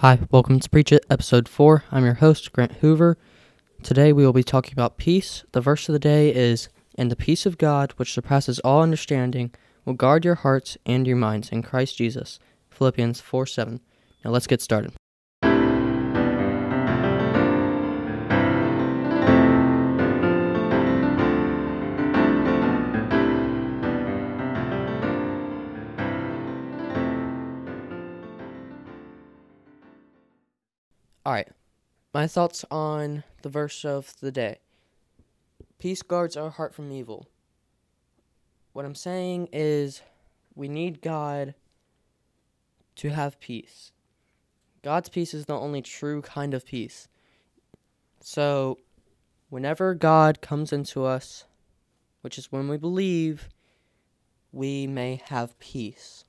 Hi, welcome to Preach It, episode 4. I'm your host, Grant Hoover. Today we will be talking about peace. The verse of the day is And the peace of God, which surpasses all understanding, will guard your hearts and your minds in Christ Jesus. Philippians 4 7. Now let's get started. All right. My thoughts on the verse of the day. Peace guards our heart from evil. What I'm saying is we need God to have peace. God's peace is the only true kind of peace. So, whenever God comes into us, which is when we believe, we may have peace.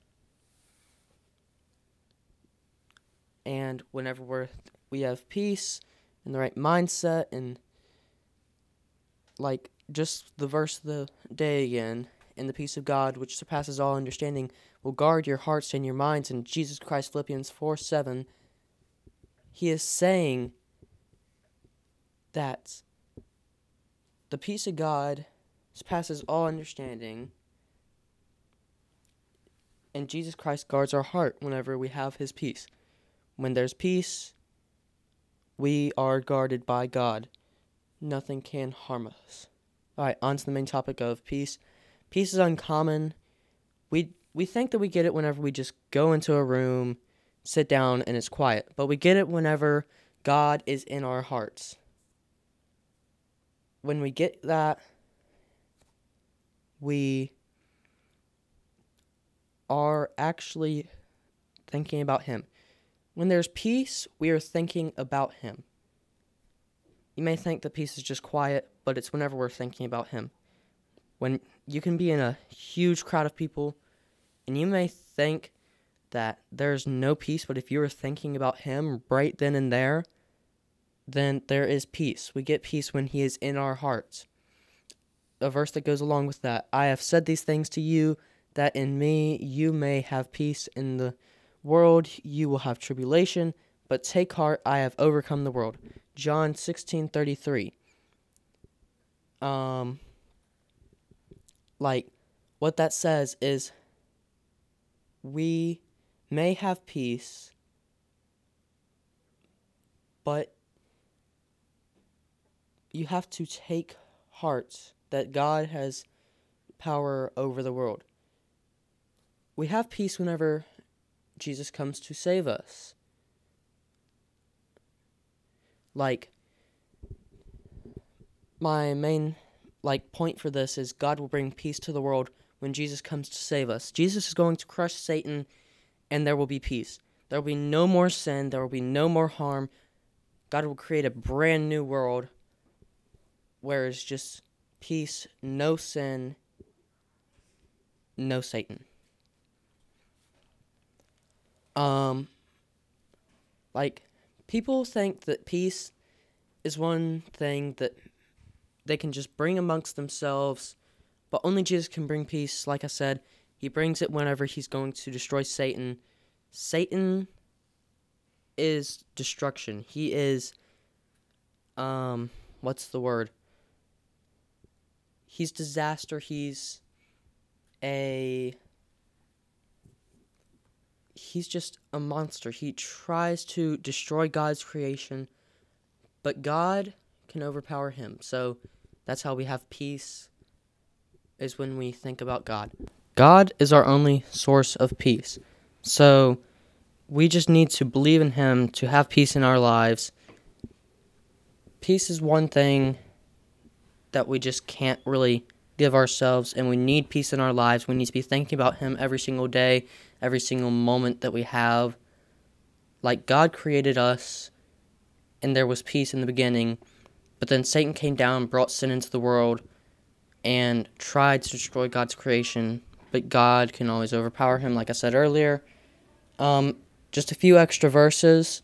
And whenever we're we have peace and the right mindset and like just the verse of the day again and the peace of god which surpasses all understanding will guard your hearts and your minds. In jesus christ philippians 4 7 he is saying that the peace of god surpasses all understanding and jesus christ guards our heart whenever we have his peace. When there's peace we are guarded by God. Nothing can harm us. All right, on to the main topic of peace. Peace is uncommon. We we think that we get it whenever we just go into a room, sit down, and it's quiet. But we get it whenever God is in our hearts. When we get that, we are actually thinking about Him. When there's peace, we are thinking about Him. You may think that peace is just quiet, but it's whenever we're thinking about Him. When you can be in a huge crowd of people, and you may think that there's no peace, but if you are thinking about Him right then and there, then there is peace. We get peace when He is in our hearts. A verse that goes along with that I have said these things to you, that in me you may have peace in the world you will have tribulation, but take heart, I have overcome the world. John 16:33. Um like what that says is we may have peace but you have to take heart that God has power over the world. We have peace whenever Jesus comes to save us. Like my main like point for this is God will bring peace to the world when Jesus comes to save us. Jesus is going to crush Satan and there will be peace. There will be no more sin, there will be no more harm. God will create a brand new world where it's just peace, no sin, no Satan. Um, like, people think that peace is one thing that they can just bring amongst themselves, but only Jesus can bring peace. Like I said, he brings it whenever he's going to destroy Satan. Satan is destruction. He is, um, what's the word? He's disaster. He's a he's just a monster. He tries to destroy God's creation, but God can overpower him. So that's how we have peace is when we think about God. God is our only source of peace. So we just need to believe in him to have peace in our lives. Peace is one thing that we just can't really give ourselves and we need peace in our lives. We need to be thinking about him every single day every single moment that we have. Like God created us and there was peace in the beginning, but then Satan came down and brought sin into the world and tried to destroy God's creation, but God can always overpower him, like I said earlier. Um, just a few extra verses.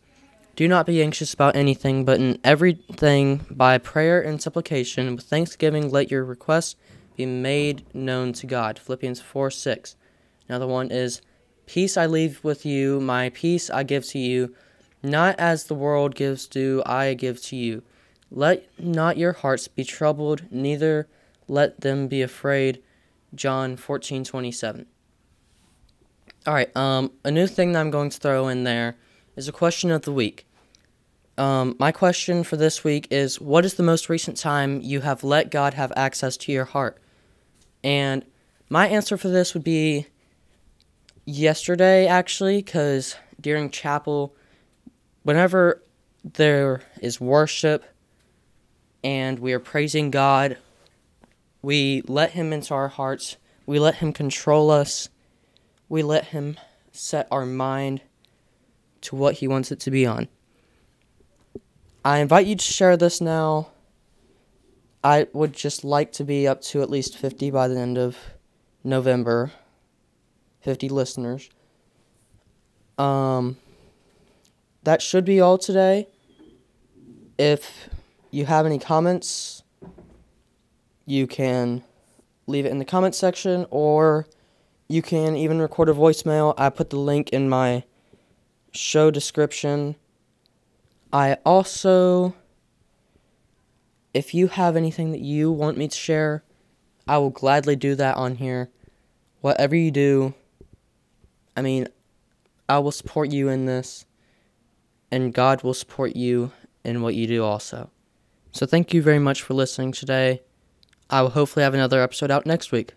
Do not be anxious about anything, but in everything, by prayer and supplication, with thanksgiving, let your requests be made known to God. Philippians 4 6. Another one is Peace I leave with you, my peace I give to you. Not as the world gives do I give to you. Let not your hearts be troubled, neither let them be afraid. John 14:27. All right, um a new thing that I'm going to throw in there is a question of the week. Um, my question for this week is What is the most recent time you have let God have access to your heart? And my answer for this would be yesterday, actually, because during chapel, whenever there is worship and we are praising God, we let Him into our hearts, we let Him control us, we let Him set our mind to what He wants it to be on. I invite you to share this now. I would just like to be up to at least 50 by the end of November. 50 listeners. Um that should be all today. If you have any comments, you can leave it in the comment section or you can even record a voicemail. I put the link in my show description. I also, if you have anything that you want me to share, I will gladly do that on here. Whatever you do, I mean, I will support you in this, and God will support you in what you do also. So, thank you very much for listening today. I will hopefully have another episode out next week.